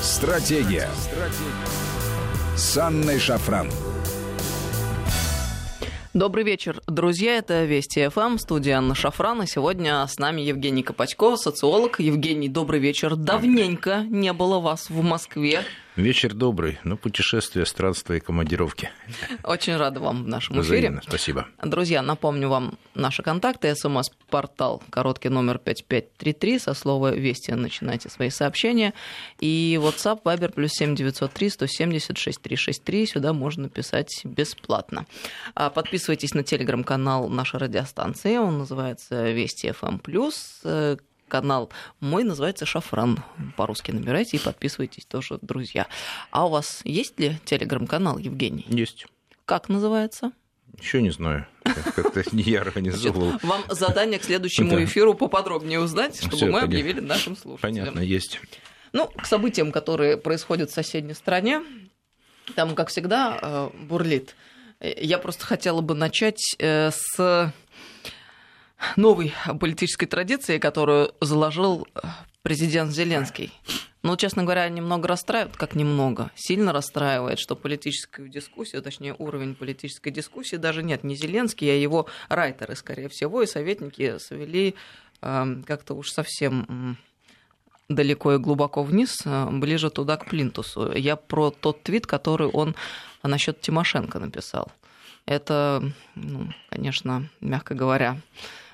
Стратегия. Стратегия. С Анной Шафран. Добрый вечер, друзья. Это Вести ФМ, студия Анна Шафран. И сегодня с нами Евгений Копачко, социолог. Евгений, добрый вечер. Давненько не было вас в Москве. Вечер добрый. Ну, путешествия, странствия и командировки. Очень рада вам в нашем Взаимно. эфире. Спасибо. Друзья, напомню вам наши контакты. СМС-портал, короткий номер 5533. Со слова «Вести» начинайте свои сообщения. И WhatsApp, Viber, плюс 7903 170 6363. Сюда можно писать бесплатно. А Подписывайтесь на телеграм-канал нашей радиостанции. Он называется «Вести ФМ+.» Канал мой называется «Шафран». По-русски набирайте и подписывайтесь тоже, друзья. А у вас есть ли телеграм-канал, Евгений? Есть. Как называется? Еще не знаю. Как-то не я организовывал. Значит, вам задание к следующему эфиру поподробнее узнать, чтобы Всё, мы понятно. объявили нашим слушателям. Понятно, есть. Ну, к событиям, которые происходят в соседней стране, там, как всегда, э, бурлит. Э, Я просто хотела бы начать э, с новой политической традиции, которую заложил э, президент Зеленский. Ну, честно говоря, немного расстраивает, как немного, сильно расстраивает, что политическую дискуссию, точнее, уровень политической дискуссии даже нет, не Зеленский, а его райтеры, скорее всего, и советники свели э, как-то уж совсем далеко и глубоко вниз, э, ближе туда, к Плинтусу. Я про тот твит, который он насчет Тимошенко написал. Это, ну, конечно, мягко говоря, а,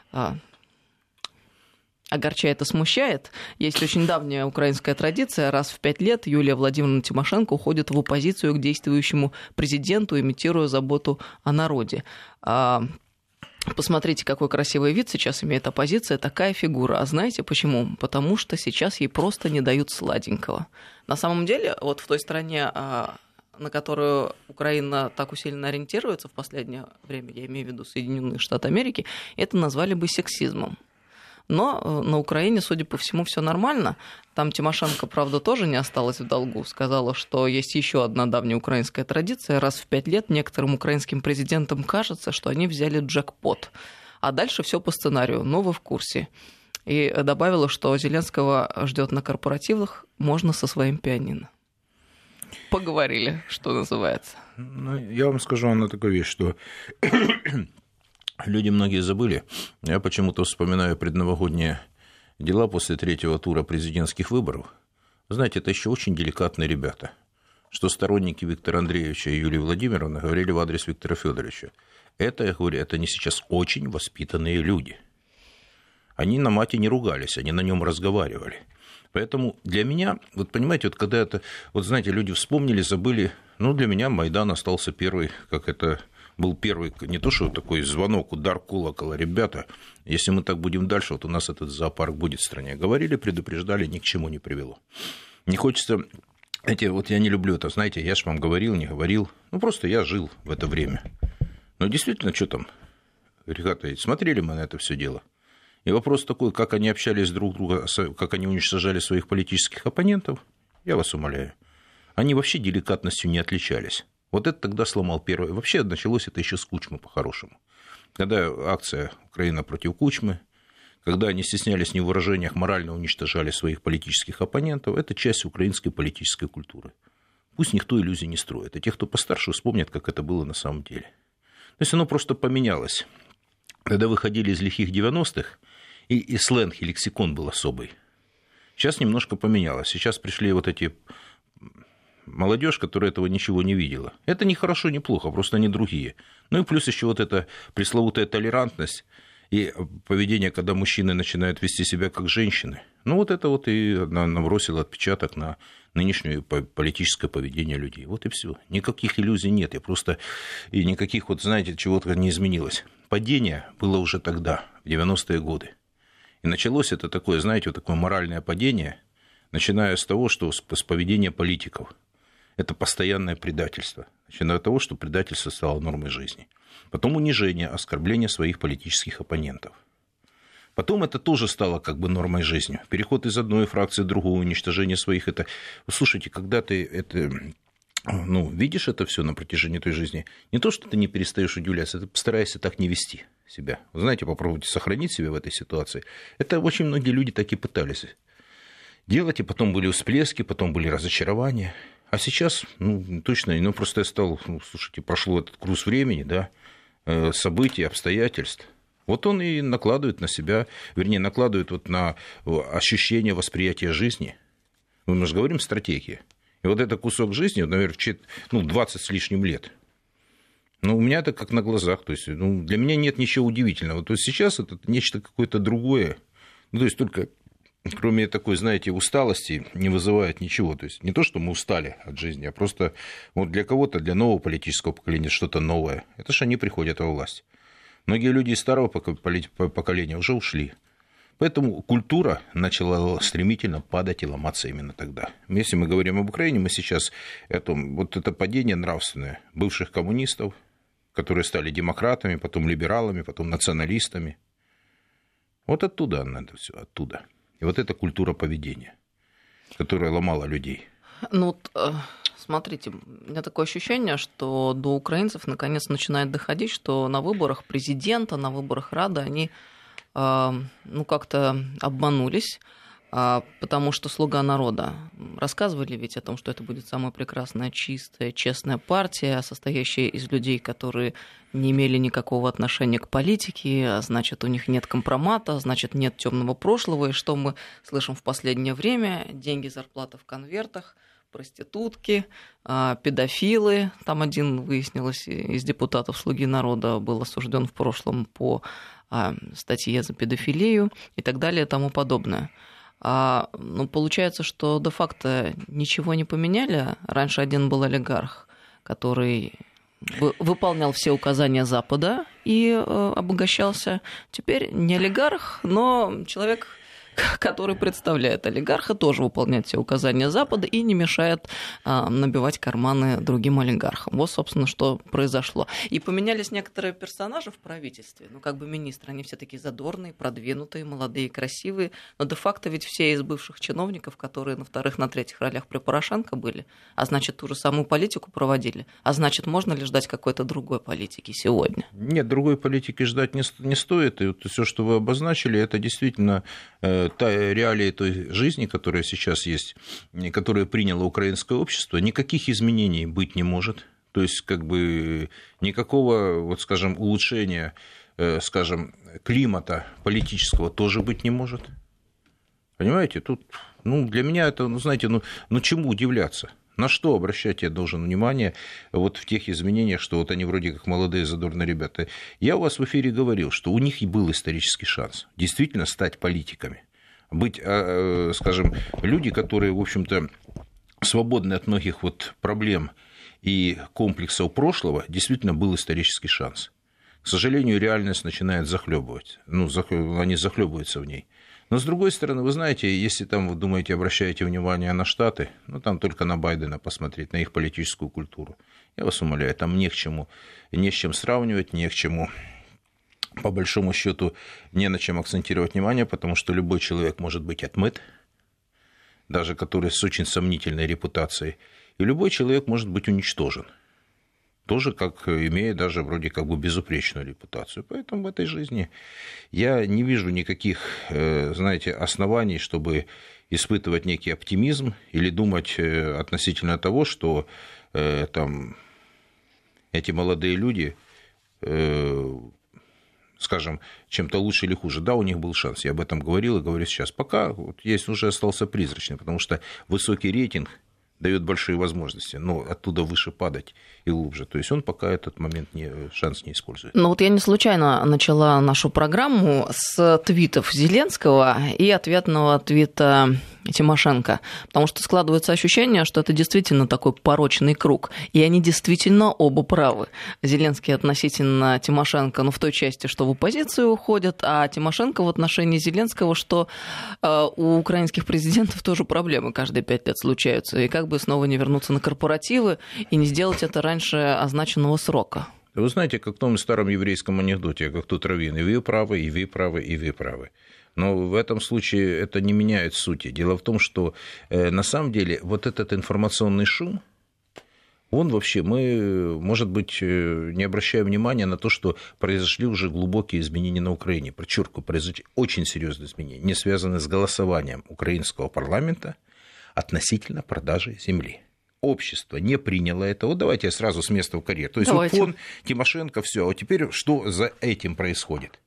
огорчает и смущает. Есть очень давняя украинская традиция. Раз в пять лет Юлия Владимировна Тимошенко уходит в оппозицию к действующему президенту, имитируя заботу о народе. А, Посмотрите, какой красивый вид сейчас имеет оппозиция, такая фигура. А знаете почему? Потому что сейчас ей просто не дают сладенького. На самом деле, вот в той стране, а, на которую Украина так усиленно ориентируется в последнее время, я имею в виду Соединенные Штаты Америки, это назвали бы сексизмом. Но э, на Украине, судя по всему, все нормально. Там Тимошенко, правда, тоже не осталась в долгу. Сказала, что есть еще одна давняя украинская традиция. Раз в пять лет некоторым украинским президентам кажется, что они взяли джекпот. А дальше все по сценарию. Ну, вы в курсе. И добавила, что Зеленского ждет на корпоративах можно со своим пианино. Поговорили, что называется. Ну, я вам скажу, Анна, такую вещь, что люди многие забыли. Я почему-то вспоминаю предновогодние дела после третьего тура президентских выборов. Знаете, это еще очень деликатные ребята. Что сторонники Виктора Андреевича и Юлии Владимировны говорили в адрес Виктора Федоровича. Это, я говорю, это не сейчас очень воспитанные люди. Они на мате не ругались, они на нем разговаривали. Поэтому для меня, вот понимаете, вот когда это, вот знаете, люди вспомнили, забыли, ну, для меня Майдан остался первый, как это был первый, не то что такой звонок, удар колокола, ребята, если мы так будем дальше, вот у нас этот зоопарк будет в стране. Говорили, предупреждали, ни к чему не привело. Не хочется, знаете, вот я не люблю это, знаете, я же вам говорил, не говорил, ну, просто я жил в это время. Но действительно, что там, ребята, смотрели мы на это все дело. И вопрос такой, как они общались друг друга, как они уничтожали своих политических оппонентов, я вас умоляю. Они вообще деликатностью не отличались. Вот это тогда сломал первый. Вообще началось это еще с Кучмы по-хорошему. Когда акция «Украина против Кучмы», когда они стеснялись не в выражениях, морально уничтожали своих политических оппонентов, это часть украинской политической культуры. Пусть никто иллюзий не строит. А те, кто постарше, вспомнят, как это было на самом деле. То есть оно просто поменялось. Когда выходили из лихих 90-х, и, и сленг, и лексикон был особый. Сейчас немножко поменялось. Сейчас пришли вот эти молодежь, которая этого ничего не видела. Это не хорошо, не плохо, просто они другие. Ну и плюс еще вот эта пресловутая толерантность и поведение, когда мужчины начинают вести себя как женщины. Ну вот это вот и набросило отпечаток на нынешнее политическое поведение людей. Вот и все. Никаких иллюзий нет. Я просто... И никаких вот, знаете, чего-то не изменилось. Падение было уже тогда, в 90-е годы. И началось это такое, знаете, вот такое моральное падение, начиная с того, что с поведения политиков. Это постоянное предательство. Начиная от того, что предательство стало нормой жизни. Потом унижение, оскорбление своих политических оппонентов. Потом это тоже стало как бы нормой жизни. Переход из одной фракции в другую, уничтожение своих. Это... Слушайте, когда ты это ну, видишь это все на протяжении той жизни, не то, что ты не перестаешь удивляться, ты постараешься так не вести себя. Вы знаете, попробуйте сохранить себя в этой ситуации. Это очень многие люди так и пытались. делать, и потом были всплески, потом были разочарования. А сейчас, ну, точно, ну, просто я стал, ну, слушайте, прошло этот круз времени, да, э, событий, обстоятельств. Вот он и накладывает на себя, вернее, накладывает вот на ощущение восприятия жизни. Мы же говорим стратегия. И вот это кусок жизни, наверное, ну, 20 с лишним лет. Ну, у меня это как на глазах. То есть, ну, для меня нет ничего удивительного. То есть сейчас это нечто какое-то другое. Ну, то есть только кроме такой, знаете, усталости, не вызывает ничего. То есть не то, что мы устали от жизни, а просто вот для кого-то, для нового политического поколения что-то новое. Это же они приходят во власть. Многие люди из старого поколения уже ушли. Поэтому культура начала стремительно падать и ломаться именно тогда. Если мы говорим об Украине, мы сейчас это, вот это падение нравственное бывших коммунистов, которые стали демократами, потом либералами, потом националистами. Вот оттуда надо все, оттуда. И вот эта культура поведения, которая ломала людей. Ну, вот, э, смотрите, у меня такое ощущение, что до украинцев наконец начинает доходить, что на выборах президента, на выборах Рады они ну, как-то обманулись, а, потому что «Слуга народа» рассказывали ведь о том, что это будет самая прекрасная, чистая, честная партия, состоящая из людей, которые не имели никакого отношения к политике, а значит, у них нет компромата, значит, нет темного прошлого. И что мы слышим в последнее время? Деньги, зарплата в конвертах, проститутки, а, педофилы. Там один, выяснилось, из депутатов «Слуги народа» был осужден в прошлом по статье за педофилию и так далее и тому подобное. А, ну, получается, что де-факто ничего не поменяли. Раньше один был олигарх, который выполнял все указания Запада и э, обогащался. Теперь не олигарх, но человек который представляет олигарха, тоже выполняет все указания Запада и не мешает а, набивать карманы другим олигархам. Вот, собственно, что произошло. И поменялись некоторые персонажи в правительстве. Ну, как бы министры, они все такие задорные, продвинутые, молодые, красивые. Но де-факто ведь все из бывших чиновников, которые на вторых, на третьих ролях при Порошенко были, а значит, ту же самую политику проводили. А значит, можно ли ждать какой-то другой политики сегодня? Нет, другой политики ждать не, не стоит. И вот все, что вы обозначили, это действительно э, та реалии той жизни, которая сейчас есть, которую приняло украинское общество, никаких изменений быть не может. То есть, как бы никакого, вот скажем, улучшения, э, скажем, климата политического тоже быть не может. Понимаете, тут, ну, для меня это, ну, знаете, ну, ну чему удивляться? На что обращать я должен внимание вот в тех изменениях, что вот они вроде как молодые задорные ребята. Я у вас в эфире говорил, что у них и был исторический шанс действительно стать политиками быть, а, э, скажем, люди, которые, в общем-то, свободны от многих вот проблем и комплексов прошлого, действительно был исторический шанс. К сожалению, реальность начинает захлебывать. Ну, они захлебываются в ней. Но с другой стороны, вы знаете, если там вы думаете, обращаете внимание на Штаты, ну там только на Байдена посмотреть, на их политическую культуру. Я вас умоляю, там не к чему, не с чем сравнивать, не к чему по большому счету не на чем акцентировать внимание, потому что любой человек может быть отмыт, даже который с очень сомнительной репутацией, и любой человек может быть уничтожен. Тоже как имея даже вроде как бы безупречную репутацию. Поэтому в этой жизни я не вижу никаких, э, знаете, оснований, чтобы испытывать некий оптимизм или думать э, относительно того, что э, там эти молодые люди скажем, чем-то лучше или хуже. Да, у них был шанс, я об этом говорил и говорю сейчас. Пока вот есть уже остался призрачный, потому что высокий рейтинг дает большие возможности, но оттуда выше падать и глубже. То есть он пока этот момент не, шанс не использует. Ну вот я не случайно начала нашу программу с твитов Зеленского и ответного твита Тимошенко, потому что складывается ощущение, что это действительно такой порочный круг, и они действительно оба правы. Зеленский относительно Тимошенко, ну, в той части, что в оппозицию уходят, а Тимошенко в отношении Зеленского, что э, у украинских президентов тоже проблемы каждые пять лет случаются, и как бы снова не вернуться на корпоративы и не сделать это раньше означенного срока. Вы знаете, как в том старом еврейском анекдоте, как тут раввин, и вы правы, и вы правы, и вы правы. Но в этом случае это не меняет сути. Дело в том, что э, на самом деле вот этот информационный шум, Он вообще, мы, может быть, э, не обращаем внимания на то, что произошли уже глубокие изменения на Украине. Подчеркиваю, произошли очень серьезные изменения, не связанные с голосованием украинского парламента относительно продажи земли общество не приняло это. Вот давайте я сразу с места в карьер. То есть давайте. вот фон Тимошенко, все. А теперь что за этим происходит?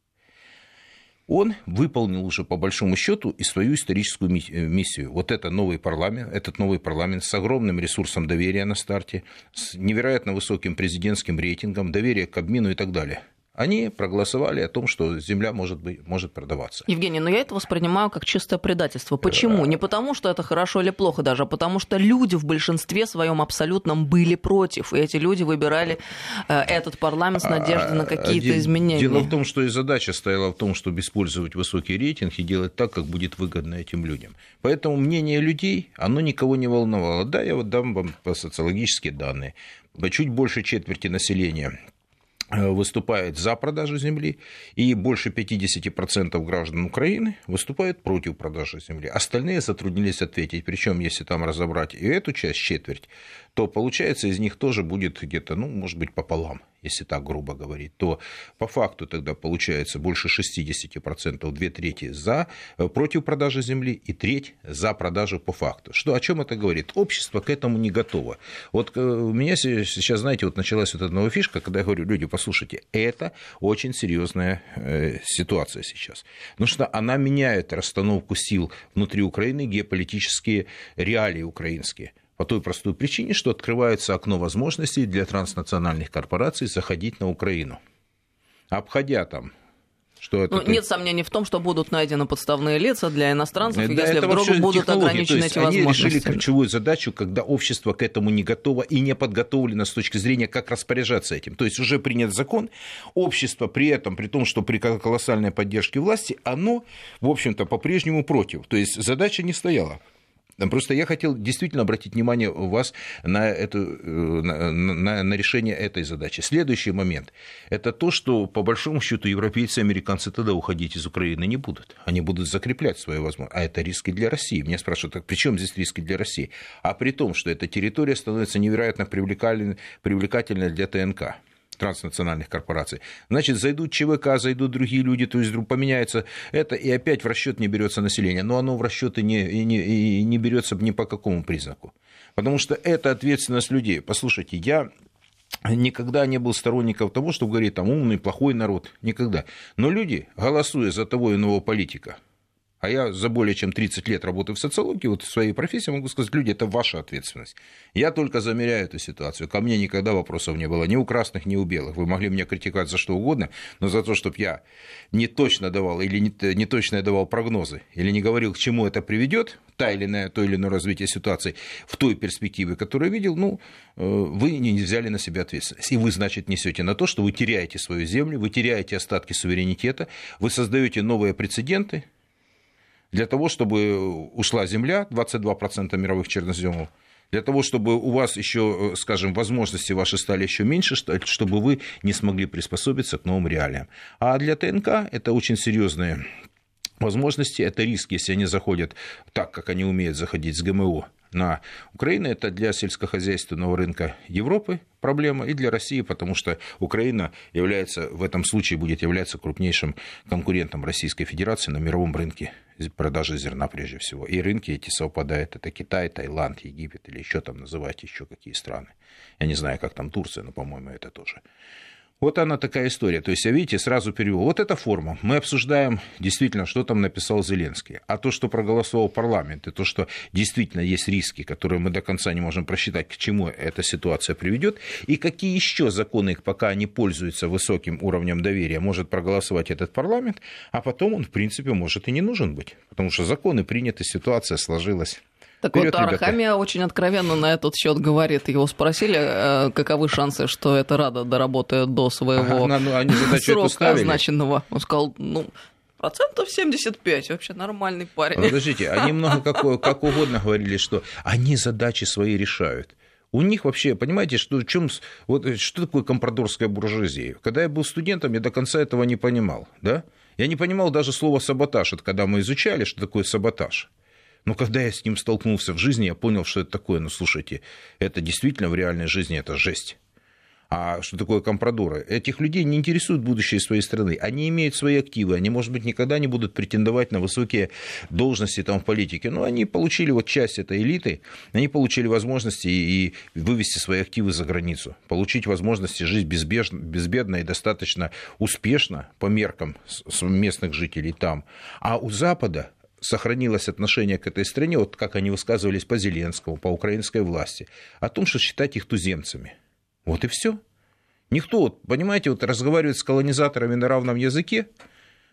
он выполнил уже по большому счету и свою историческую э, миссию. Вот это новый парламент, этот новый парламент с огромным ресурсом доверия на старте, с невероятно высоким президентским рейтингом, доверие к обмину и так далее – они проголосовали о том, что земля может, быть, может продаваться. Евгений, но я это воспринимаю как чистое предательство. Почему? Не потому, что это хорошо или плохо даже, а потому что люди в большинстве своем абсолютном были против, и эти люди выбирали э, этот парламент с надеждой на а, какие-то изменения. Дело в том, что и задача стояла в том, чтобы использовать высокий рейтинг и делать так, как будет выгодно этим людям. Поэтому мнение людей, оно никого не волновало. Да, я вот дам вам социологические данные. Чуть больше четверти населения Э, выступает за продажу земли, и больше 50% граждан Украины выступают против продажи земли. Остальные затруднились ответить, причем если там разобрать и эту часть, четверть, то получается из них тоже будет где-то, ну, может быть, пополам если так грубо говорить, то по факту тогда получается больше 60%, две трети за, э, против продажи земли и треть за продажу по факту. Что, о чем это говорит? Общество к этому не готово. Вот э, у меня сейчас, знаете, вот началась вот эта новая фишка, когда я говорю, люди, послушайте, это очень серьезная э, ситуация сейчас. Потому что она меняет расстановку сил внутри Украины, геополитические реалии украинские. По той простой причине, что открывается окно возможностей для транснациональных корпораций заходить на Украину. Обходя там что это ну, нет сомнений в том, что будут найдены подставные лица для иностранцев, да, если вдруг будут ограничены эти они возможности. Они решили ключевую задачу, когда общество к этому не готово и не подготовлено с точки зрения, как распоряжаться этим. То есть уже принят закон, общество при этом, при том, что при колоссальной поддержке власти, оно, в общем-то, по-прежнему против. То есть задача не стояла. Просто я хотел действительно обратить внимание вас на, эту, э, на, на, на решение этой задачи. Следующий момент – это то, что, по большому счету, европейцы и американцы тогда уходить из Украины не будут. Они будут закреплять свои возможности. А это риски для России. Меня спрашивают, так при чем здесь риски для России? А при том, что эта территория становится невероятно привлекательной для ТНК транснациональных корпораций. Значит, зайдут ЧВК, зайдут другие люди, то есть вдруг поменяется это, и опять в расчет не берется население. Но оно в расчеты не, не, не берется ни по какому признаку. Потому что это ответственность людей. Послушайте, я никогда не был сторонником того, что говорит там умный, плохой народ. Никогда. Но люди, голосуя за того иного политика, а я за более чем 30 лет работаю в социологии, вот в своей профессии могу сказать, люди, это ваша ответственность. Я только замеряю эту ситуацию. Ко мне никогда вопросов не было ни у красных, ни у белых. Вы могли меня критиковать за что угодно, но за то, чтобы я не точно давал или не, не точно давал прогнозы, или не говорил, к чему это приведет, та или иная, то или иное развитие ситуации в той перспективе, которую я видел, ну, э, вы не взяли на себя ответственность. И вы, значит, несете на то, что вы теряете свою землю, вы теряете остатки суверенитета, вы создаете новые прецеденты, для того, чтобы ушла земля, 22% мировых черноземов, для того, чтобы у вас еще, скажем, возможности ваши стали еще меньше, чтобы вы не смогли приспособиться к новым реалиям. А для ТНК это очень серьезные возможности, это риск, если они заходят так, как они умеют заходить с ГМО на Украину. Это для сельскохозяйственного рынка Европы проблема и для России, потому что Украина является, в этом случае будет являться крупнейшим конкурентом Российской Федерации на мировом рынке продажи зерна прежде всего. И рынки эти совпадают. Это Китай, Таиланд, Египет или еще там называйте еще какие страны. Я не знаю, как там Турция, но, по-моему, это тоже. Вот она такая история. То есть, я видите, сразу перевел. Вот эта форма. Мы обсуждаем действительно, что там написал Зеленский. А то, что проголосовал парламент, и то, что действительно есть риски, которые мы до конца не можем просчитать, к чему эта ситуация приведет, и какие еще законы, пока они пользуются высоким уровнем доверия, может проголосовать этот парламент, а потом он, в принципе, может и не нужен быть. Потому что законы приняты, ситуация сложилась. Так Вперед, вот, Арахамия очень откровенно на этот счет говорит. Его спросили, э, каковы шансы, что эта Рада доработает до своего ага, ну, они срока означенного. Он сказал, ну, процентов 75, вообще нормальный парень. Подождите, они много как, как угодно говорили, что они задачи свои решают. У них вообще, понимаете, что, чем, вот, что такое компрадорская буржуазия? Когда я был студентом, я до конца этого не понимал. Да? Я не понимал даже слова саботаж, это когда мы изучали, что такое саботаж. Но когда я с ним столкнулся в жизни, я понял, что это такое. Ну, слушайте, это действительно в реальной жизни это жесть. А что такое компрадоры? Этих людей не интересует будущее своей страны. Они имеют свои активы, они, может быть, никогда не будут претендовать на высокие должности там, в политике. Но они получили вот часть этой элиты, они получили возможности и вывести свои активы за границу, получить возможности жить безбежно, безбедно и достаточно успешно по меркам местных жителей там. А у Запада сохранилось отношение к этой стране, вот как они высказывались по Зеленскому, по украинской власти, о том, что считать их туземцами – вот и все. Никто, понимаете, вот разговаривает с колонизаторами на равном языке,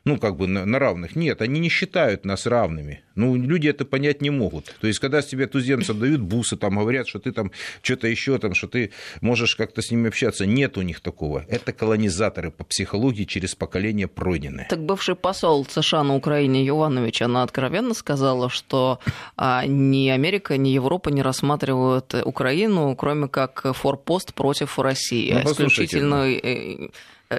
ну, как бы на, на равных. Нет, они не считают нас равными. Ну, люди это понять не могут. То есть, когда тебе туземцам дают бусы, там говорят, что ты там что-то еще, там, что ты можешь как-то с ними общаться, нет у них такого. Это колонизаторы по психологии через поколение пройденные. Так бывший посол США на Украине Йованович, она откровенно сказала, что а, ни Америка, ни Европа не рассматривают Украину, кроме как форпост против России. Ну, исключительно э, Э,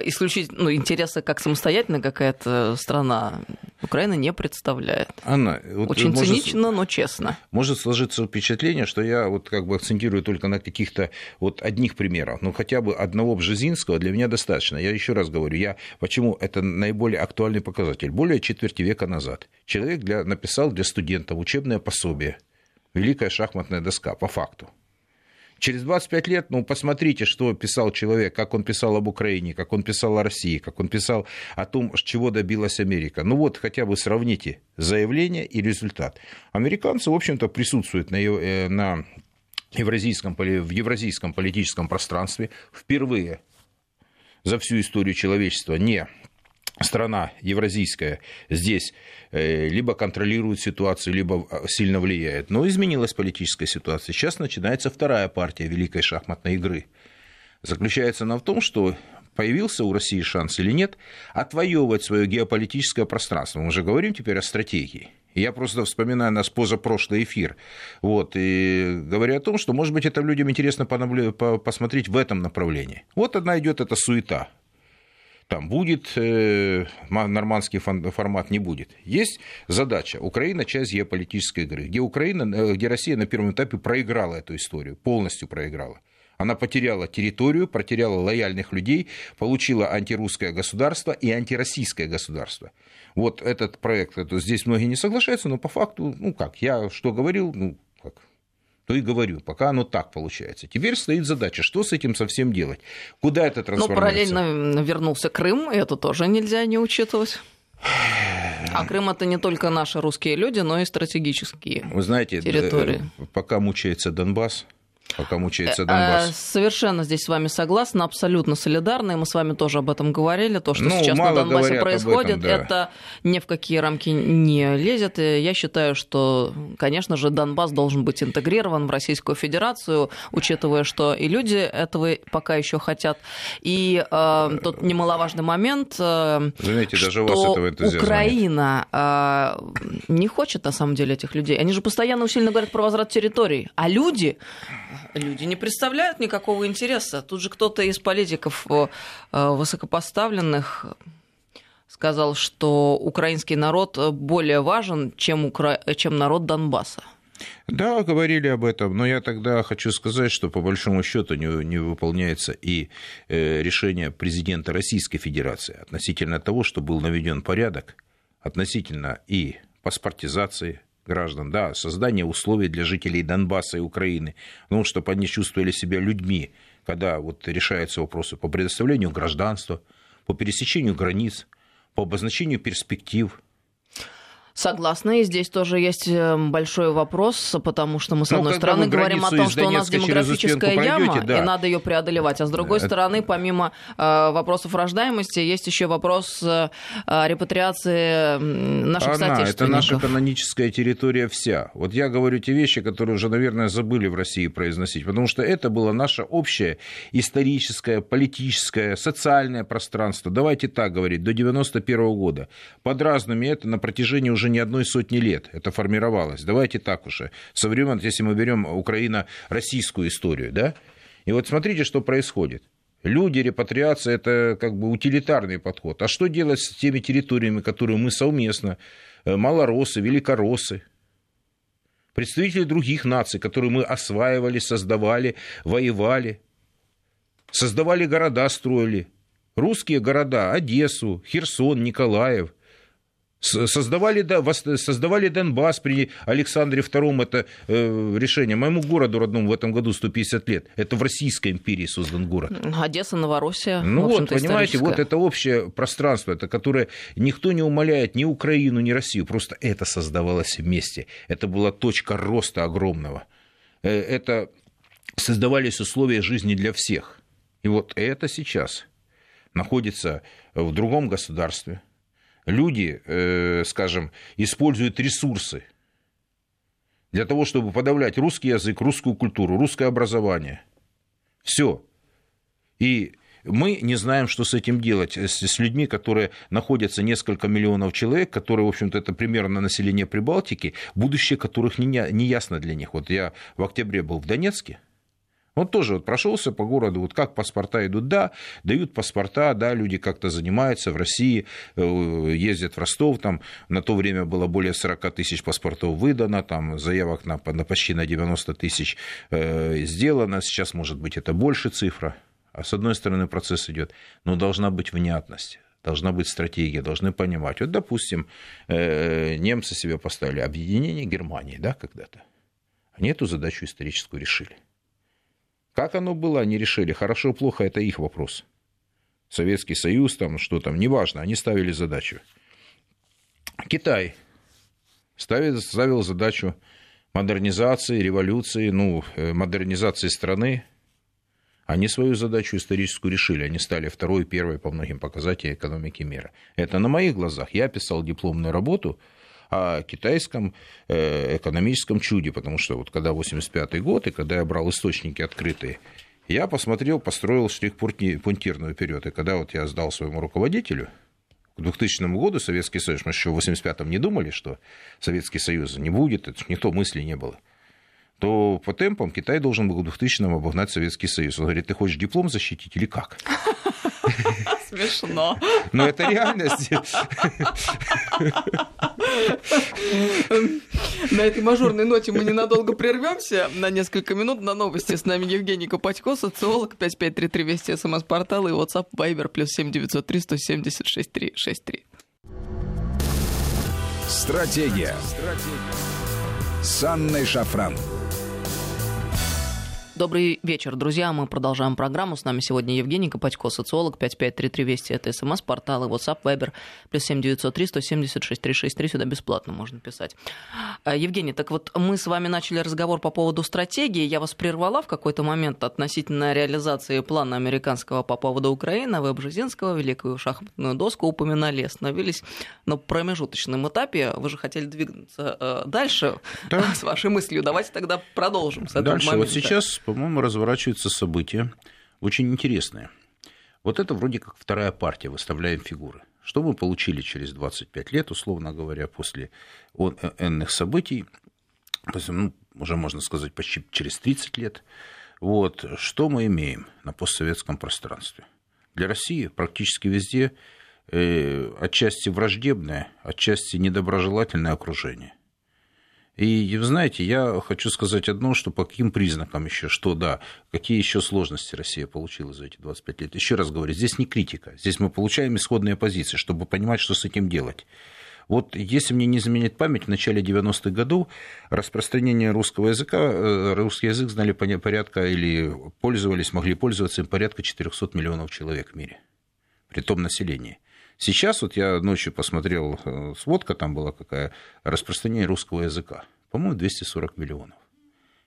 исключить ну, интересы как самостоятельная какая-то страна Украина не представляет. Анна, вот Очень может, цинично, но честно. Может сложиться впечатление, что я вот как бы акцентирую только на каких-то вот одних примерах. Ну, хотя бы одного Бжезинского для меня достаточно. Я еще раз говорю, я почему это наиболее актуальный показатель. Более четверти века назад человек для, написал для студентов учебное пособие «Великая шахматная доска» по факту. Через 25 лет, ну, посмотрите, что писал человек, как он писал об Украине, как он писал о России, как он писал о том, чего добилась Америка. Ну вот, хотя бы сравните заявление и результат. Американцы, в общем-то, присутствуют на, э, на евразийском, в евразийском политическом пространстве впервые за всю историю человечества не страна евразийская здесь э, либо контролирует ситуацию, либо э, сильно влияет. Но изменилась политическая ситуация. Сейчас начинается вторая партия великой шахматной игры. Заключается она в том, что появился у России шанс или нет отвоевывать свое геополитическое пространство. Мы уже говорим теперь о стратегии. Я просто вспоминаю нас позапрошлый эфир. Вот, и говоря о том, что, может быть, это людям интересно посмотреть в этом направлении. Вот одна идет эта суета там будет э, нормандский формат, не будет. Есть задача. Украина – часть геополитической игры, где, Украина, э, где Россия на первом этапе проиграла эту историю, полностью проиграла. Она потеряла территорию, потеряла лояльных людей, получила антирусское государство и антироссийское государство. Вот этот проект, это, здесь многие не соглашаются, но по факту, ну как, я что говорил, ну то и говорю, пока оно так получается. Теперь стоит задача, что с этим совсем делать? Куда это трансформируется? Но параллельно вернулся Крым, и это тоже нельзя не учитывать. А Крым это не только наши русские люди, но и стратегические Вы знаете, территории. пока мучается Донбасс, пока мучается э, Донбасс. Совершенно здесь с вами согласна, абсолютно солидарны. Мы с вами тоже об этом говорили. То, что ну, сейчас на Донбассе происходит, этом, да. это ни в какие рамки не лезет. И я считаю, что, конечно же, Донбасс должен быть интегрирован в Российскую Федерацию, учитывая, что и люди этого пока еще хотят. И э, тот немаловажный момент, э, Заметьте, даже у вас этого Украина э, не хочет, на самом деле, этих людей. Они же постоянно усиленно говорят про возврат территорий. А люди люди не представляют никакого интереса. Тут же кто-то из политиков э, высокопоставленных сказал, что украинский народ более важен, чем, укра... чем народ Донбасса. Да, говорили об этом, но я тогда хочу сказать, что по большому счету не, не выполняется и э, решение президента Российской Федерации относительно того, что был наведен порядок, относительно и паспортизации граждан, да, создание условий для жителей Донбасса и Украины, ну, чтобы они чувствовали себя людьми, когда вот решаются вопросы по предоставлению гражданства, по пересечению границ, по обозначению перспектив, Согласна, и здесь тоже есть эм, большой вопрос, потому что мы, с ну, одной стороны, говорим о том, что у нас демографическая яма, да. и надо ее преодолевать, а с другой это... стороны, помимо э, вопросов рождаемости, есть еще вопрос э, репатриации наших Она, соотечественников. Это наша каноническая территория вся. Вот я говорю те вещи, которые уже, наверное, забыли в России произносить, потому что это было наше общее историческое, политическое, социальное пространство. Давайте так говорить, до 91 года. Под разными это на протяжении уже уже не одной сотни лет это формировалось. Давайте так уже. Со времен, если мы берем Украино-российскую историю, да? И вот смотрите, что происходит. Люди, репатриация – это как бы утилитарный подход. А что делать с теми территориями, которые мы совместно, э, малоросы, великоросы, представители других наций, которые мы осваивали, создавали, воевали, создавали города, строили. Русские города, Одессу, Херсон, Николаев, Создавали, создавали Донбасс при Александре II, это э, решение. Моему городу родному в этом году 150 лет. Это в Российской империи создан город. Одесса, Новороссия. Ну вот, понимаете, вот это общее пространство, это которое никто не умаляет ни Украину, ни Россию. Просто это создавалось вместе. Это была точка роста огромного. Э, это создавались условия жизни для всех. И вот это сейчас находится в другом государстве, люди, э, скажем, используют ресурсы для того, чтобы подавлять русский язык, русскую культуру, русское образование. Все. И мы не знаем, что с этим делать, с, с людьми, которые находятся несколько миллионов человек, которые, в общем-то, это примерно население Прибалтики, будущее которых не, не ясно для них. Вот я в октябре был в Донецке, вот тоже вот прошелся по городу, вот как паспорта идут, да, дают паспорта, да, люди как-то занимаются в России, э, ездят в Ростов, там на то время было более 40 тысяч паспортов выдано, там заявок на, на почти на 90 тысяч э, сделано, сейчас, может быть, это больше цифра, а с одной стороны процесс идет, но должна быть внятность должна быть стратегия, должны понимать. Вот, допустим, э, немцы себе поставили объединение Германии, да, когда-то. Они эту задачу историческую решили. Как оно было, они решили. Хорошо, плохо, это их вопрос. Советский Союз, там, что там, неважно, они ставили задачу. Китай ставил, ставил задачу модернизации, революции, ну, э, модернизации страны. Они свою задачу историческую решили. Они стали второй первой по многим показателям экономики мира. Это на моих глазах. Я писал дипломную работу – о китайском э, экономическом чуде, потому что вот когда 85 год, и когда я брал источники открытые, я посмотрел, построил штрих-пунктирную вперед. И когда вот я сдал своему руководителю, к 2000 году Советский Союз, мы еще в 85-м не думали, что Советский Союз не будет, это никто мысли не было то по темпам Китай должен был к 2000-м обогнать Советский Союз. Он говорит, ты хочешь диплом защитить или как? Смешно. Но это реальность. На этой мажорной ноте мы ненадолго прервемся на несколько минут на новости. С нами Евгений Копатько, социолог, 5533 Вести, СМС-портал и WhatsApp Viber, плюс 7903 170 6363. Стратегия. Стратегия. С Анной Шафран. Добрый вечер, друзья. Мы продолжаем программу. С нами сегодня Евгений Копатько, социолог, 5533 Вести. Это смс, порталы WhatsApp, Viber, плюс 7903 176 363. Сюда бесплатно можно писать. А, Евгений, так вот мы с вами начали разговор по поводу стратегии. Я вас прервала в какой-то момент относительно реализации плана американского по поводу Украины. Вы Бжезинского, великую шахматную доску упоминали, остановились на промежуточном этапе. Вы же хотели двигаться э, дальше да. с вашей мыслью. Давайте тогда продолжим с этого дальше. момента. Вот сейчас по-моему, разворачиваются события очень интересные. Вот это вроде как вторая партия, выставляем фигуры. Что мы получили через 25 лет, условно говоря, после энных событий, ну, уже можно сказать, почти через 30 лет, вот, что мы имеем на постсоветском пространстве? Для России практически везде э, отчасти враждебное, отчасти недоброжелательное окружение. И, вы знаете, я хочу сказать одно, что по каким признакам еще, что да, какие еще сложности Россия получила за эти 25 лет. Еще раз говорю, здесь не критика, здесь мы получаем исходные позиции, чтобы понимать, что с этим делать. Вот если мне не изменит память, в начале 90-х годов распространение русского языка, э, русский язык знали порядка или пользовались, могли пользоваться им порядка 400 миллионов человек в мире, при том населении. Сейчас вот я ночью посмотрел, э, сводка там была какая, распространение русского языка. По-моему, 240 миллионов.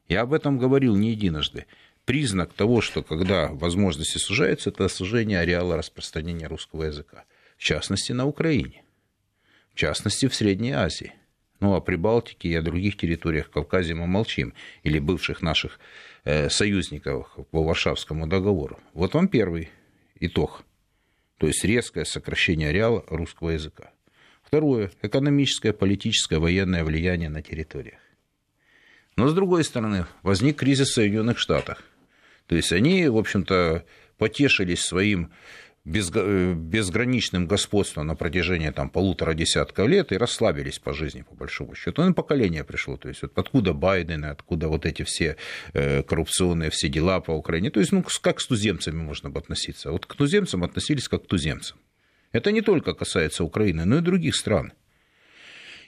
Я об этом говорил не единожды. Признак того, что когда возможности сужаются, это сужение ареала распространения русского языка. В частности, на Украине. В частности, в Средней Азии. Ну, а при Балтике и о других территориях Кавказа мы молчим. Или бывших наших э, союзников по Варшавскому договору. Вот вам первый итог – то есть резкое сокращение ареала русского языка. Второе – экономическое, политическое, военное влияние на территориях. Но, с другой стороны, возник кризис в Соединенных Штатах. То есть они, в общем-то, потешились своим безграничным господством на протяжении там, полутора десятков лет и расслабились по жизни, по большому счету. Ну, и поколение пришло. То есть, вот откуда Байден, откуда вот эти все э, коррупционные все дела по Украине. То есть, ну, как с туземцами можно бы относиться? Вот к туземцам относились как к туземцам. Это не только касается Украины, но и других стран.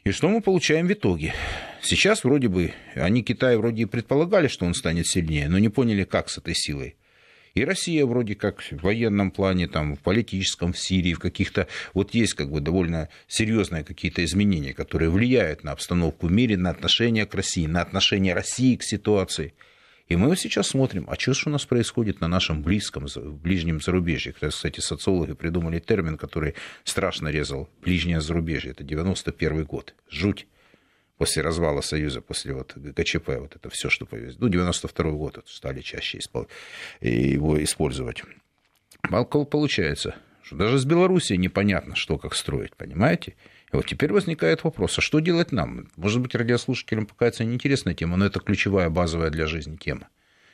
И что мы получаем в итоге? Сейчас вроде бы, они Китай вроде и предполагали, что он станет сильнее, но не поняли, как с этой силой. И Россия вроде как в военном плане, там, в политическом, в Сирии, в каких-то... Вот есть как бы довольно серьезные какие-то изменения, которые влияют на обстановку в мире, на отношение к России, на отношение России к ситуации. И мы сейчас смотрим, а что же у нас происходит на нашем близком, ближнем зарубежье. Кстати, социологи придумали термин, который страшно резал ближнее зарубежье. Это 91 год. Жуть после развала Союза, после вот ГКЧП, вот это все, что появилось. Ну, 92 год вот, стали чаще его использовать. Получается, что даже с Белоруссией непонятно, что как строить, понимаете? И вот теперь возникает вопрос, а что делать нам? Может быть, радиослушателям покажется неинтересная тема, но это ключевая, базовая для жизни тема.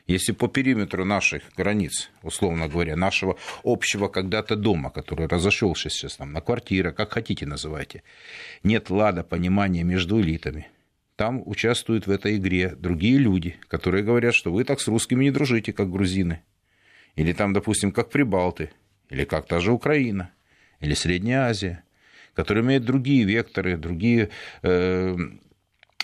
Если по периметру наших границ, условно говоря, нашего общего когда-то дома, который разошелся сейчас там, на квартиры, как хотите называйте, нет лада, понимания между элитами, там участвуют в этой игре другие люди, которые говорят, что вы так с русскими не дружите, как грузины. Или там, допустим, как прибалты, или как та же Украина, или Средняя Азия, которые имеют другие векторы, другие э,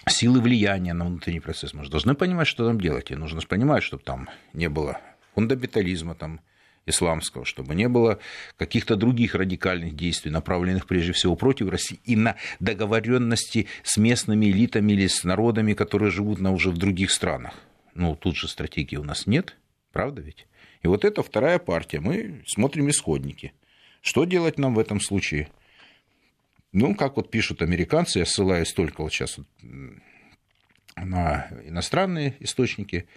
силы влияния на внутренний процесс. Мы же должны понимать, что там делать. И нужно понимать, чтобы там не было фундаментализма там, исламского, чтобы не было каких-то других радикальных действий, направленных прежде всего против России, и на договоренности с местными элитами или с народами, которые живут на уже в других странах. Ну, тут же стратегии у нас нет, правда ведь? И вот это вторая партия. Мы смотрим исходники. Что делать нам в этом случае? Ну, как вот пишут американцы, я ссылаюсь только вот сейчас на иностранные источники,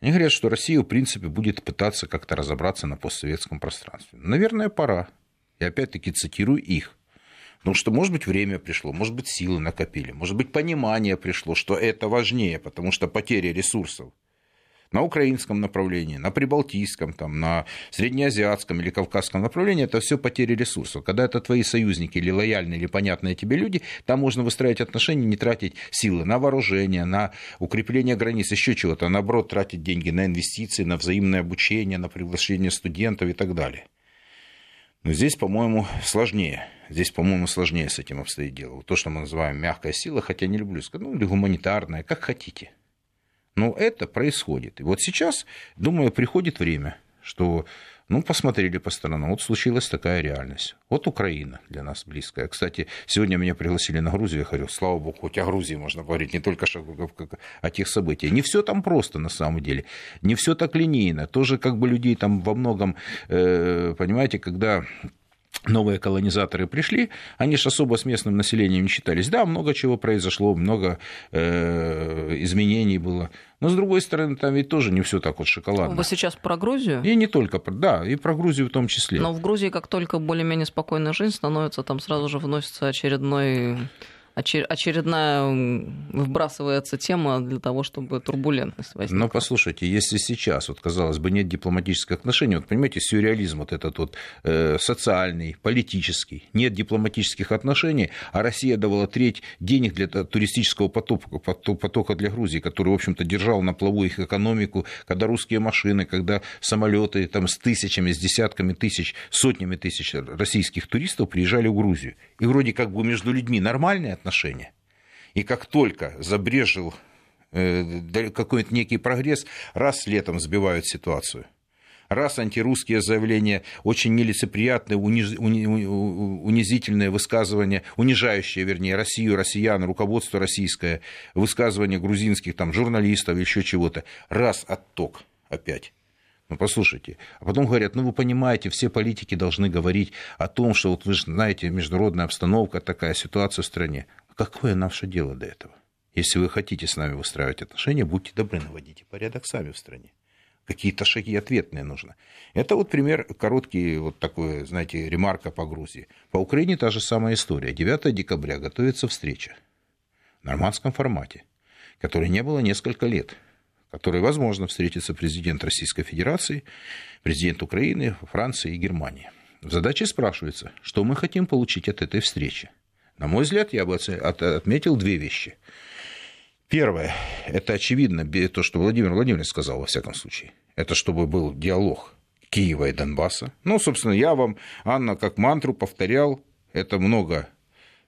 они говорят, что Россия, в принципе, будет пытаться как-то разобраться на постсоветском пространстве. Наверное, пора. И опять-таки цитирую их. Потому что, может быть, время пришло, может быть, силы накопили, может быть, понимание пришло, что это важнее, потому что потеря ресурсов – на украинском направлении, на прибалтийском, там, на среднеазиатском или кавказском направлении, это все потери ресурсов. Когда это твои союзники или лояльные, или понятные тебе люди, там можно выстраивать отношения, не тратить силы на вооружение, на укрепление границ, еще чего-то, а наоборот тратить деньги на инвестиции, на взаимное обучение, на приглашение студентов и так далее. Но здесь, по-моему, сложнее. Здесь, по-моему, сложнее с этим обстоит дело. То, что мы называем мягкая сила, хотя не люблю сказать, ну, или гуманитарная, как хотите. Но это происходит. И вот сейчас, думаю, приходит время, что ну, посмотрели по сторонам. Вот случилась такая реальность. Вот Украина для нас близкая. Кстати, сегодня меня пригласили на Грузию. Я говорю, слава богу, хоть о Грузии можно говорить, не только о тех событиях. Не все там просто на самом деле. Не все так линейно. Тоже как бы людей там во многом, э, понимаете, когда новые колонизаторы пришли, они же особо с местным населением не считались. Да, много чего произошло, много э, изменений было. Но, с другой стороны, там ведь тоже не все так вот шоколадно. Вы сейчас про Грузию? И не только, да, и про Грузию в том числе. Но в Грузии, как только более-менее спокойная жизнь становится, там сразу же вносится очередной очередная выбрасывается тема для того, чтобы турбулентность возникла. Но послушайте, если сейчас, вот казалось бы, нет дипломатических отношений, вот понимаете, сюрреализм вот этот вот э, социальный, политический, нет дипломатических отношений, а Россия давала треть денег для туристического потока, потока для Грузии, который, в общем-то, держал на плаву их экономику, когда русские машины, когда самолеты там с тысячами, с десятками тысяч, сотнями тысяч российских туристов приезжали в Грузию. И вроде как бы между людьми нормальные отношения, отношения. И как только забрежил э, какой-то некий прогресс, раз летом сбивают ситуацию. Раз антирусские заявления, очень нелицеприятные, унизительные высказывания, унижающие, вернее, Россию, россиян, руководство российское, высказывания грузинских там, журналистов, еще чего-то. Раз отток опять. Ну, послушайте. А потом говорят, ну, вы понимаете, все политики должны говорить о том, что вот вы же знаете, международная обстановка, такая ситуация в стране. Какое наше дело до этого? Если вы хотите с нами выстраивать отношения, будьте добры, наводите порядок сами в стране. Какие-то шаги ответные нужно. Это вот пример короткий, вот такой, знаете, ремарка по Грузии. По Украине та же самая история. 9 декабря готовится встреча в нормандском формате, которой не было несколько лет, которой, возможно, встретится президент Российской Федерации, президент Украины, Франции и Германии. В задаче спрашивается, что мы хотим получить от этой встречи. На мой взгляд, я бы отметил две вещи. Первое, это очевидно, то, что Владимир Владимирович сказал, во всяком случае. Это чтобы был диалог Киева и Донбасса. Ну, собственно, я вам, Анна, как мантру повторял, это много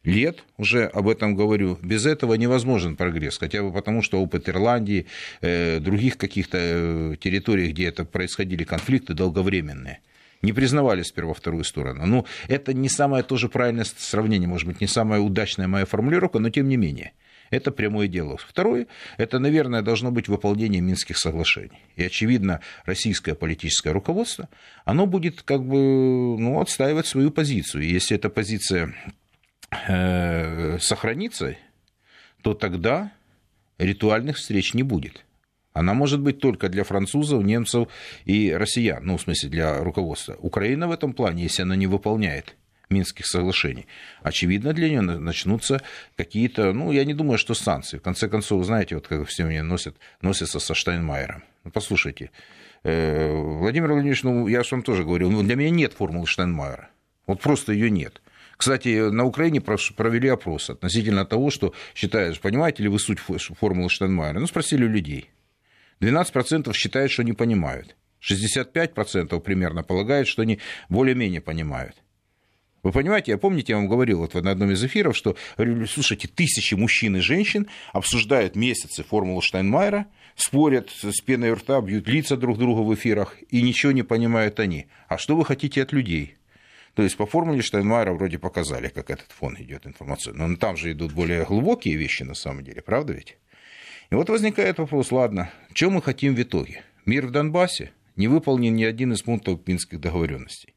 лет уже об этом говорю. Без этого невозможен прогресс, хотя бы потому, что опыт Ирландии, э, других каких-то э, территорий, где это происходили конфликты, долговременные не признавали сперва вторую сторону. Ну, это не самое тоже правильное сравнение, может быть, не самая удачная моя формулировка, но тем не менее. Это прямое дело. Второе, это, наверное, должно быть выполнение Минских соглашений. И, очевидно, российское политическое руководство, оно будет как бы ну, отстаивать свою позицию. И если эта позиция сохранится, то тогда ритуальных встреч не будет. Она может быть только для французов, немцев и россиян, ну, в смысле, для руководства. Украина в этом плане, если она не выполняет Минских соглашений, очевидно, для нее начнутся какие-то, ну, я не думаю, что санкции. В конце концов, знаете, вот как все мне носят, носятся со Штайнмайером. Ну, послушайте, э, Владимир Владимирович, ну, я же вам тоже говорил, ну, для меня нет формулы Штайнмайера. Вот просто ее нет. Кстати, на Украине провели опрос относительно того, что считают, понимаете ли вы суть формулы Штайнмайера. Ну, спросили у людей. 12% считают, что не понимают. 65% примерно полагают, что они более-менее понимают. Вы понимаете, я помните, я вам говорил вот на одном из эфиров, что, слушайте, тысячи мужчин и женщин обсуждают месяцы формулу Штайнмайера, спорят с пеной рта, бьют лица друг друга в эфирах, и ничего не понимают они. А что вы хотите от людей? То есть по формуле Штайнмайера вроде показали, как этот фон идет информационный. Но там же идут более глубокие вещи на самом деле, правда ведь? И вот возникает вопрос, ладно, что мы хотим в итоге? Мир в Донбассе? Не выполнен ни один из пунктов Минских договоренностей.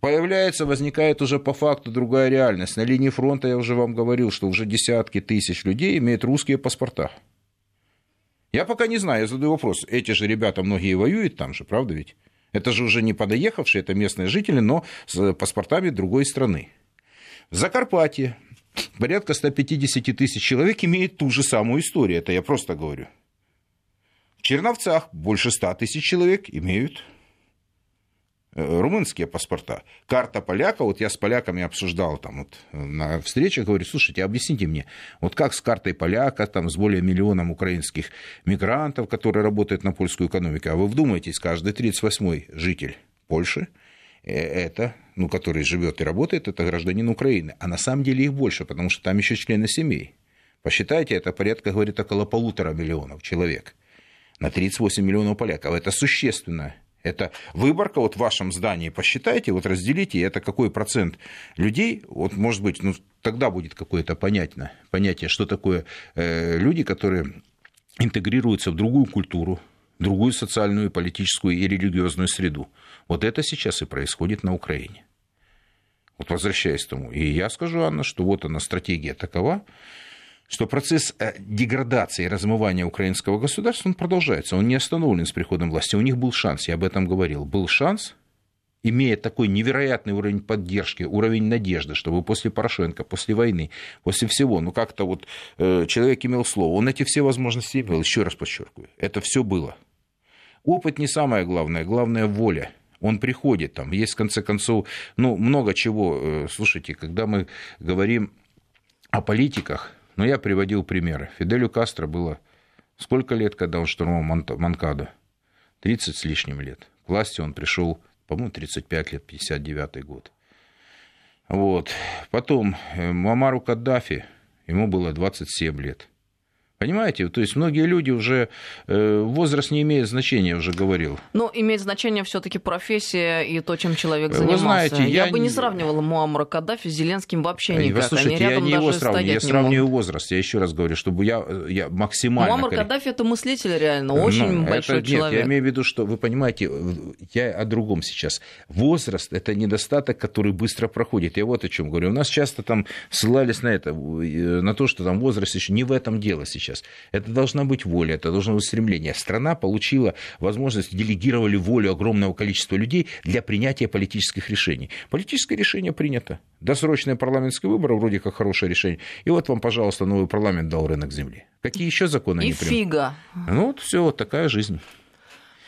Появляется, возникает уже по факту другая реальность. На линии фронта я уже вам говорил, что уже десятки тысяч людей имеют русские паспорта. Я пока не знаю, я задаю вопрос. Эти же ребята многие воюют там же, правда ведь? Это же уже не подоехавшие, это местные жители, но с паспортами другой страны. В Закарпатье порядка 150 тысяч человек имеют ту же самую историю, это я просто говорю. В Черновцах больше 100 тысяч человек имеют э, румынские паспорта. Карта поляка, вот я с поляками обсуждал там вот на встречах, говорю, слушайте, объясните мне, вот как с картой поляка, там с более миллионом украинских мигрантов, которые работают на польскую экономику, а вы вдумайтесь, каждый 38-й житель Польши – Э, это, ну, который живет и работает, это гражданин Украины. А на самом деле их больше, потому что там еще члены семей. Посчитайте, это порядка, говорит, около полутора миллионов человек на 38 миллионов поляков. Это существенно. Это выборка вот в вашем здании, посчитайте, вот разделите, это какой процент людей, вот может быть, ну тогда будет какое-то понятно, понятие, что такое э, люди, которые интегрируются в другую культуру, другую социальную, политическую и религиозную среду. Вот это сейчас и происходит на Украине. Вот возвращаясь к тому. И я скажу, Анна, что вот она стратегия такова, что процесс э, деградации и размывания украинского государства, он продолжается, он не остановлен с приходом власти. У них был шанс, я об этом говорил, был шанс, имея такой невероятный уровень поддержки, уровень надежды, чтобы после Порошенко, после войны, после всего, ну как-то вот э, человек имел слово, он эти все возможности имел, еще раз подчеркиваю, это все было. Опыт не самое главное, главное воля – он приходит там. Есть, в конце концов, ну, много чего. Э, слушайте, когда мы говорим о политиках, ну, я приводил примеры. Фиделю Кастро было сколько лет, когда он штурмовал Манкадо? 30 с лишним лет. К власти он пришел, по-моему, 35 лет, 59 год. Вот. Потом э, Мамару Каддафи, ему было 27 лет. Понимаете? То есть многие люди уже э, возраст не имеет значения, уже говорил. Но имеет значение все-таки профессия и то, чем человек занимался. Вы знаете, я, я бы не сравнивала Муаммара Каддафи с Зеленским вообще никак. Слушайте, Они я не его сравниваю, я сравниваю возраст. Я еще раз говорю, чтобы я, я максимально... Муаммар Каддафи это мыслитель реально, очень Но, большой это, человек. Нет, я имею в виду, что вы понимаете, я о другом сейчас. Возраст это недостаток, который быстро проходит. Я вот о чем говорю. У нас часто там ссылались на это, на то, что там возраст еще не в этом дело сейчас сейчас. Это должна быть воля, это должно быть стремление. Страна получила возможность, делегировали волю огромного количества людей для принятия политических решений. Политическое решение принято. Досрочные парламентские выборы вроде как хорошее решение. И вот вам, пожалуйста, новый парламент дал рынок земли. Какие еще законы И фига. Ну, вот все, вот такая жизнь.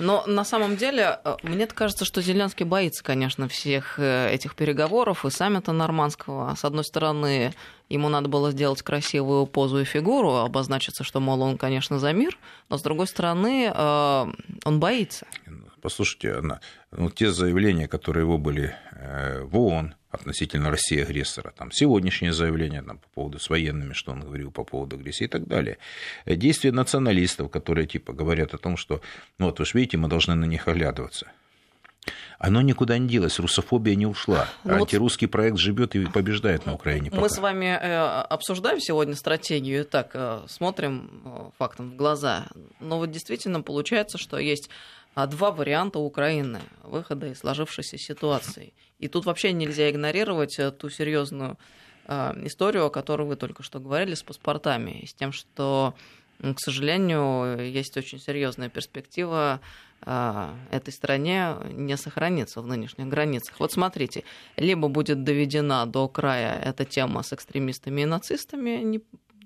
Но на самом деле, э, мне кажется, что Зеленский боится, конечно, всех э, этих переговоров и саммита нормандского. С одной стороны, ему надо было сделать красивую позу и фигуру, обозначиться, что, мол, он, конечно, за мир, но, с другой стороны, э, он боится. Послушайте, ну, те заявления, которые его были в ООН, относительно России агрессора. Там сегодняшнее заявление там, по поводу с военными, что он говорил по поводу агрессии и так далее. Действия националистов, которые типа говорят о том, что, ну вот вы же видите, мы должны на них оглядываться. Оно никуда не делось, русофобия не ушла. Ну, Антирусский вот проект живет и побеждает на Украине. Пока. Мы с вами э, обсуждаем сегодня стратегию, так э, смотрим э, фактом в глаза. Но вот действительно получается, что есть два варианта Украины выхода из сложившейся ситуации. И тут вообще нельзя игнорировать э, ту серьезную э, историю, о которой вы только что говорили, с паспортами, и с тем, что, к сожалению, есть очень серьезная перспектива э, этой стране не сохраниться в нынешних границах. Вот смотрите, либо будет доведена до края эта тема с экстремистами и нацистами,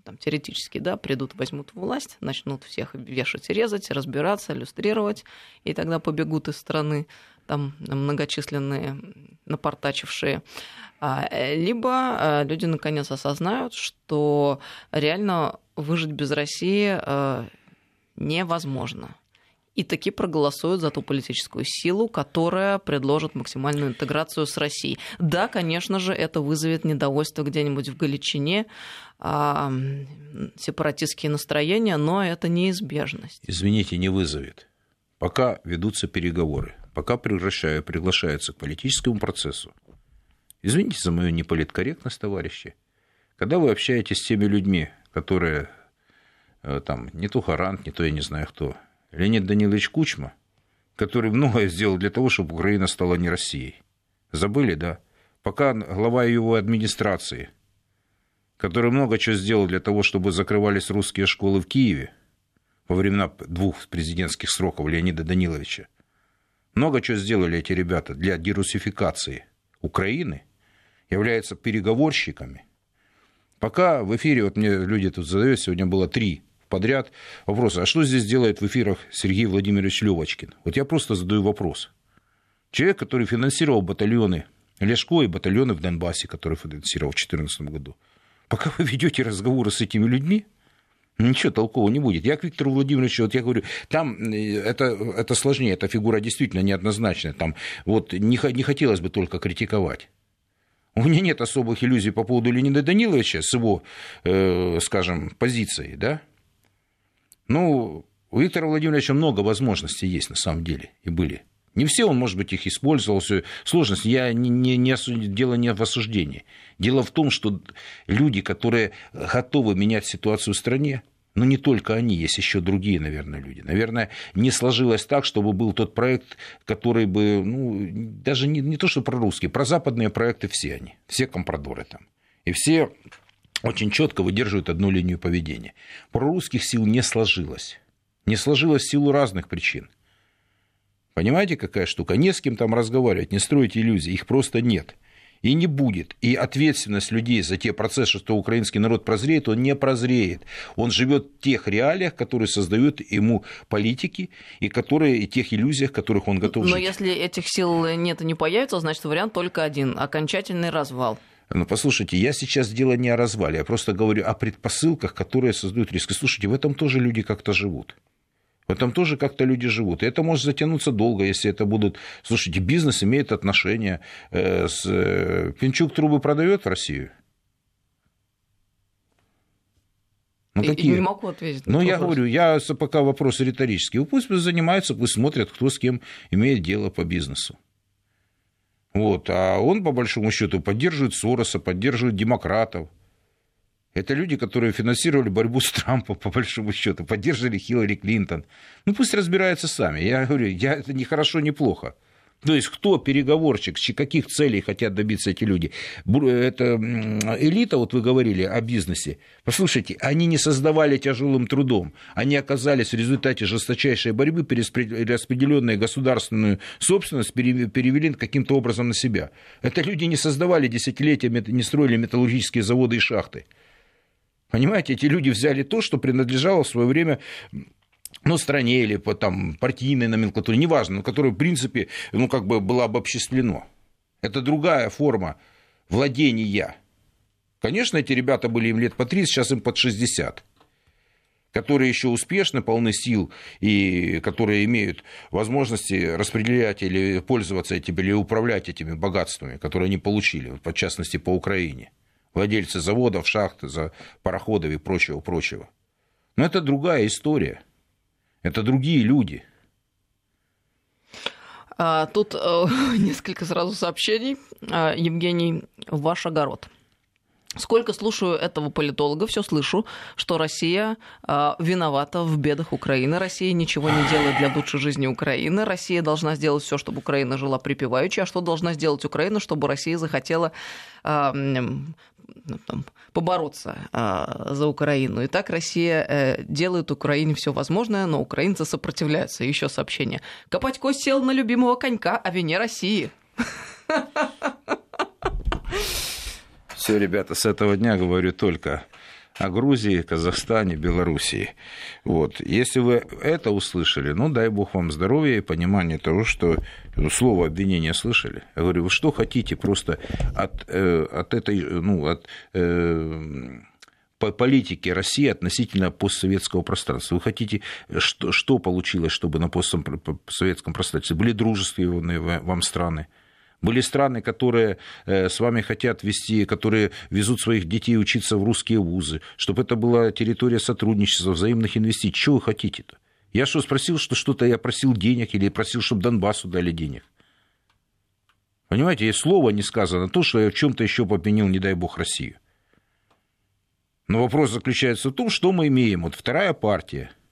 там, теоретически, да, придут, возьмут власть, начнут всех вешать, резать, разбираться, иллюстрировать, и тогда побегут из страны там многочисленные напортачившие. А, либо э, люди наконец осознают, что реально выжить без России э, невозможно и таки проголосуют за ту политическую силу, которая предложит максимальную интеграцию с Россией. Да, конечно же, это вызовет недовольство где-нибудь в Галичине, а, сепаратистские настроения, но это неизбежность. Извините, не вызовет. Пока ведутся переговоры, пока приглашаю, приглашаются к политическому процессу. Извините за мою неполиткорректность, товарищи. Когда вы общаетесь с теми людьми, которые э, там не то Харант, не то я не знаю кто, Леонид Данилович Кучма, который многое сделал для того, чтобы Украина стала не Россией. Забыли, да? Пока глава его администрации, который много чего сделал для того, чтобы закрывались русские школы в Киеве во времена двух президентских сроков Леонида Даниловича, много чего сделали эти ребята для дерусификации Украины, являются переговорщиками. Пока в эфире, вот мне люди тут задают, сегодня было три подряд вопросы. А что здесь делает в эфирах Сергей Владимирович Левочкин? Вот я просто задаю вопрос. Человек, который финансировал батальоны Лешко и батальоны в Донбассе, которые финансировал в 2014 году. Пока вы ведете разговоры с этими людьми, Ничего толкового не будет. Я к Виктору Владимировичу, вот я говорю, там э, это, это сложнее, эта фигура действительно неоднозначная. Там вот не, не хотелось бы только критиковать. У меня нет особых иллюзий по поводу Леонида Даниловича с его, э, скажем, позицией, да? Ну, у Виктора Владимировича много возможностей есть на самом деле, и были. Не все он, может быть, их использовал, все сложность. Я не, не, не осуд... Дело не в осуждении. Дело в том, что люди, которые готовы менять ситуацию в стране, но не только они, есть еще другие, наверное, люди. Наверное, не сложилось так, чтобы был тот проект, который бы, ну, даже не, не то, что про русские, про западные проекты все они, все компрадоры там. И все очень четко выдерживают одну линию поведения. Про русских сил не сложилось. Не сложилось в силу разных причин. Понимаете, какая штука? Не с кем там разговаривать, не строить иллюзии, их просто нет. И не будет. И ответственность людей за те процессы, что украинский народ прозреет, он не прозреет. Он живет в тех реалиях, которые создают ему политики, и которые, и тех иллюзиях, которых он готов Но жить. Но если этих сил нет и не появится, значит, вариант только один – окончательный развал. Ну, послушайте, я сейчас дело не о развале, я просто говорю о предпосылках, которые создают риск. И слушайте, в этом тоже люди как-то живут. В этом тоже как-то люди живут. И это может затянуться долго, если это будут... Слушайте, бизнес имеет отношение э, с... Э, Пинчук трубы продает в Россию? Ну, и, какие? не могу ответить. Ну, я говорю, я пока вопрос риторический. Пусть занимаются, пусть смотрят, кто с кем имеет дело по бизнесу. Вот. А он, по большому счету, поддерживает Сороса, поддерживает демократов. Это люди, которые финансировали борьбу с Трампом, по большому счету, поддерживали Хиллари Клинтон. Ну, пусть разбираются сами. Я говорю, я, это не хорошо, не плохо. То есть кто переговорщик, каких целей хотят добиться эти люди? Это элита, вот вы говорили о бизнесе. Послушайте, они не создавали тяжелым трудом. Они оказались в результате жесточайшей борьбы, перераспределенную государственную собственность перевели каким-то образом на себя. Это люди не создавали десятилетиями, не строили металлургические заводы и шахты. Понимаете, эти люди взяли то, что принадлежало в свое время ну, стране или по там, партийной номенклатуре, неважно, но которое, в принципе, ну, как бы было обобществлено. Это другая форма владения. Конечно, эти ребята были им лет по 30, сейчас им под 60 которые еще успешны, полны сил и которые имеют возможности распределять или пользоваться этими, или управлять этими богатствами, которые они получили, в частности, по Украине. Владельцы заводов, шахт, пароходов и прочего-прочего. Но это другая история. Это другие люди. А, тут э, несколько сразу сообщений. А, Евгений, ваш огород. Сколько слушаю этого политолога, все слышу, что Россия э, виновата в бедах Украины. Россия ничего не делает для лучшей жизни Украины. Россия должна сделать все, чтобы Украина жила припеваючи. А что должна сделать Украина, чтобы Россия захотела э, ну, там, побороться э, за Украину. И так Россия э, делает Украине все возможное, но украинцы сопротивляются. Еще сообщение. Копать кость сел на любимого конька о вине России. Все, ребята, с этого дня говорю только о Грузии, Казахстане, Белоруссии. Вот. Если вы это услышали, ну, дай бог вам здоровья и понимания того, что ну, слово обвинения слышали. Я говорю, вы что хотите просто от, э, от этой, ну, от э, по политике России относительно постсоветского пространства. Вы хотите, что, что получилось, чтобы на постсоветском пространстве были дружественные вам страны? Были страны, которые э, с вами хотят вести, которые везут своих детей учиться в русские вузы, чтобы это была территория сотрудничества, взаимных инвестиций. Чего вы хотите-то? Я что, спросил, что что-то я просил денег или просил, чтобы Донбассу дали денег? Понимаете, есть слово не сказано, то, что я в чем-то еще попенил, не дай бог, Россию. Но вопрос заключается в том, что мы имеем. Вот вторая партия –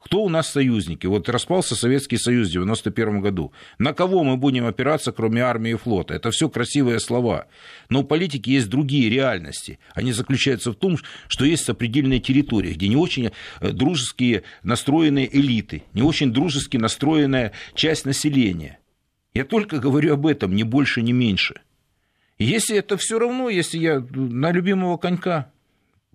кто у нас союзники? Вот распался Советский Союз в 1991 году. На кого мы будем опираться, кроме армии и флота? Это все красивые слова. Но у политики есть другие реальности. Они заключаются в том, что есть сопредельные территории, где не очень э, дружеские настроенные элиты, не очень дружески настроенная часть населения. Я только говорю об этом, ни больше, ни меньше. Если это все равно, если я на любимого конька,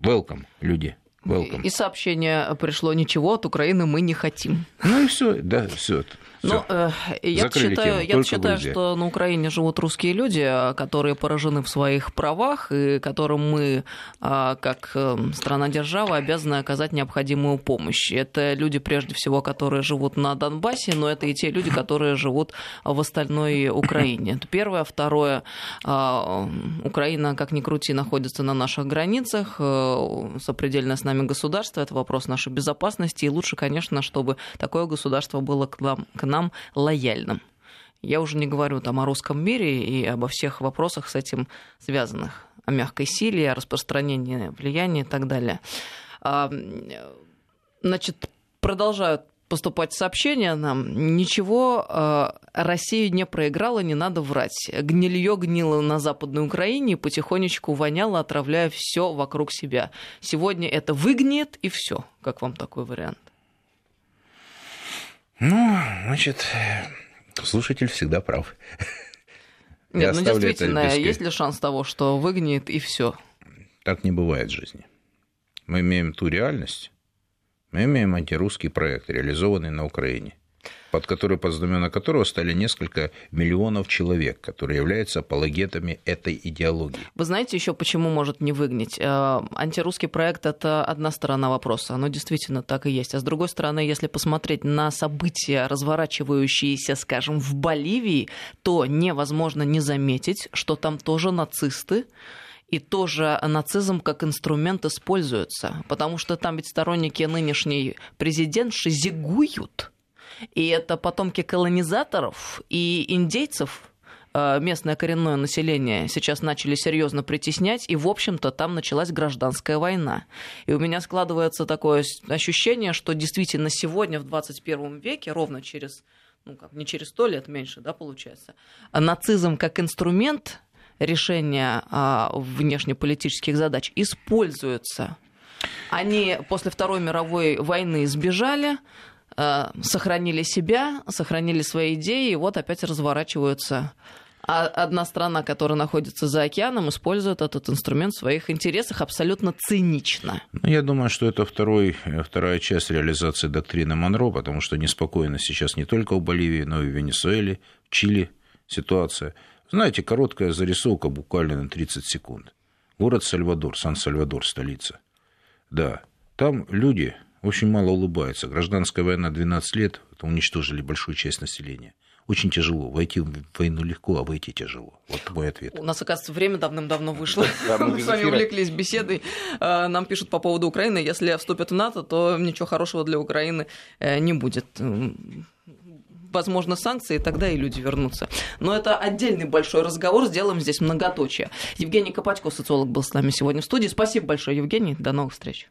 welcome, люди. Welcome. И сообщение пришло: ничего от Украины мы не хотим. Ну и все, да, все. Ну, э, я считаю, я считаю что на Украине живут русские люди, которые поражены в своих правах, и которым мы, а, как эм, страна-держава, обязаны оказать необходимую помощь. Это люди, прежде всего, которые живут на Донбассе, но это и те люди, которые живут в остальной Украине. Это первое. Второе, а, Украина, как ни крути, находится на наших границах, э, сопредельно с нами государство, это вопрос нашей безопасности, и лучше, конечно, чтобы такое государство было к нам, к нам лояльным. Я уже не говорю там о русском мире и обо всех вопросах с этим связанных, о мягкой силе, о распространении влияния и так далее. А, значит, продолжают поступать сообщения нам, ничего э, Россия не проиграла, не надо врать. Гнилье гнило на Западной Украине и потихонечку воняло, отравляя все вокруг себя. Сегодня это выгнет и все. Как вам такой вариант? Ну, значит, слушатель всегда прав. Нет, ну действительно, есть ли шанс того, что выгнет и все? Так не бывает в жизни. Мы имеем ту реальность, мы имеем антирусский проект, реализованный на Украине, под который, под знамена которого стали несколько миллионов человек, которые являются апологетами этой идеологии. Вы знаете еще, почему может не выгнать? Э, антирусский проект – это одна сторона вопроса, оно действительно так и есть. А с другой стороны, если посмотреть на события, разворачивающиеся, скажем, в Боливии, то невозможно не заметить, что там тоже нацисты, и тоже нацизм как инструмент используется, потому что там ведь сторонники нынешней президентши зигуют, и это потомки колонизаторов и индейцев, э, местное коренное население сейчас начали серьезно притеснять, и, в общем-то, там началась гражданская война. И у меня складывается такое ощущение, что действительно сегодня, в 21 веке, ровно через ну как, не через сто лет меньше, да, получается, нацизм как инструмент решения а, внешнеполитических задач используются. Они после Второй мировой войны сбежали, сохранили себя, сохранили свои идеи, и вот опять разворачиваются А одна страна, которая находится за океаном, использует этот инструмент в своих интересах абсолютно цинично. Ну, я думаю, что это второй, вторая часть реализации доктрины Монро, потому что неспокойно сейчас не только в Боливии, но и в Венесуэле, в Чили ситуация. Знаете, короткая зарисовка буквально на 30 секунд. Город Сальвадор, Сан-Сальвадор, столица. Да, там люди очень мало улыбаются. Гражданская война 12 лет, это уничтожили большую часть населения. Очень тяжело. Войти в войну легко, а выйти тяжело. Вот мой ответ. У нас, оказывается, время давным-давно вышло. Мы с вами увлеклись беседой. А, нам пишут по поводу Украины. Если вступят в НАТО, то ничего хорошего для Украины э, не будет возможно, санкции, тогда и люди вернутся. Но это отдельный большой разговор, сделаем здесь многоточие. Евгений Копатько, социолог, был с нами сегодня в студии. Спасибо большое, Евгений. До новых встреч.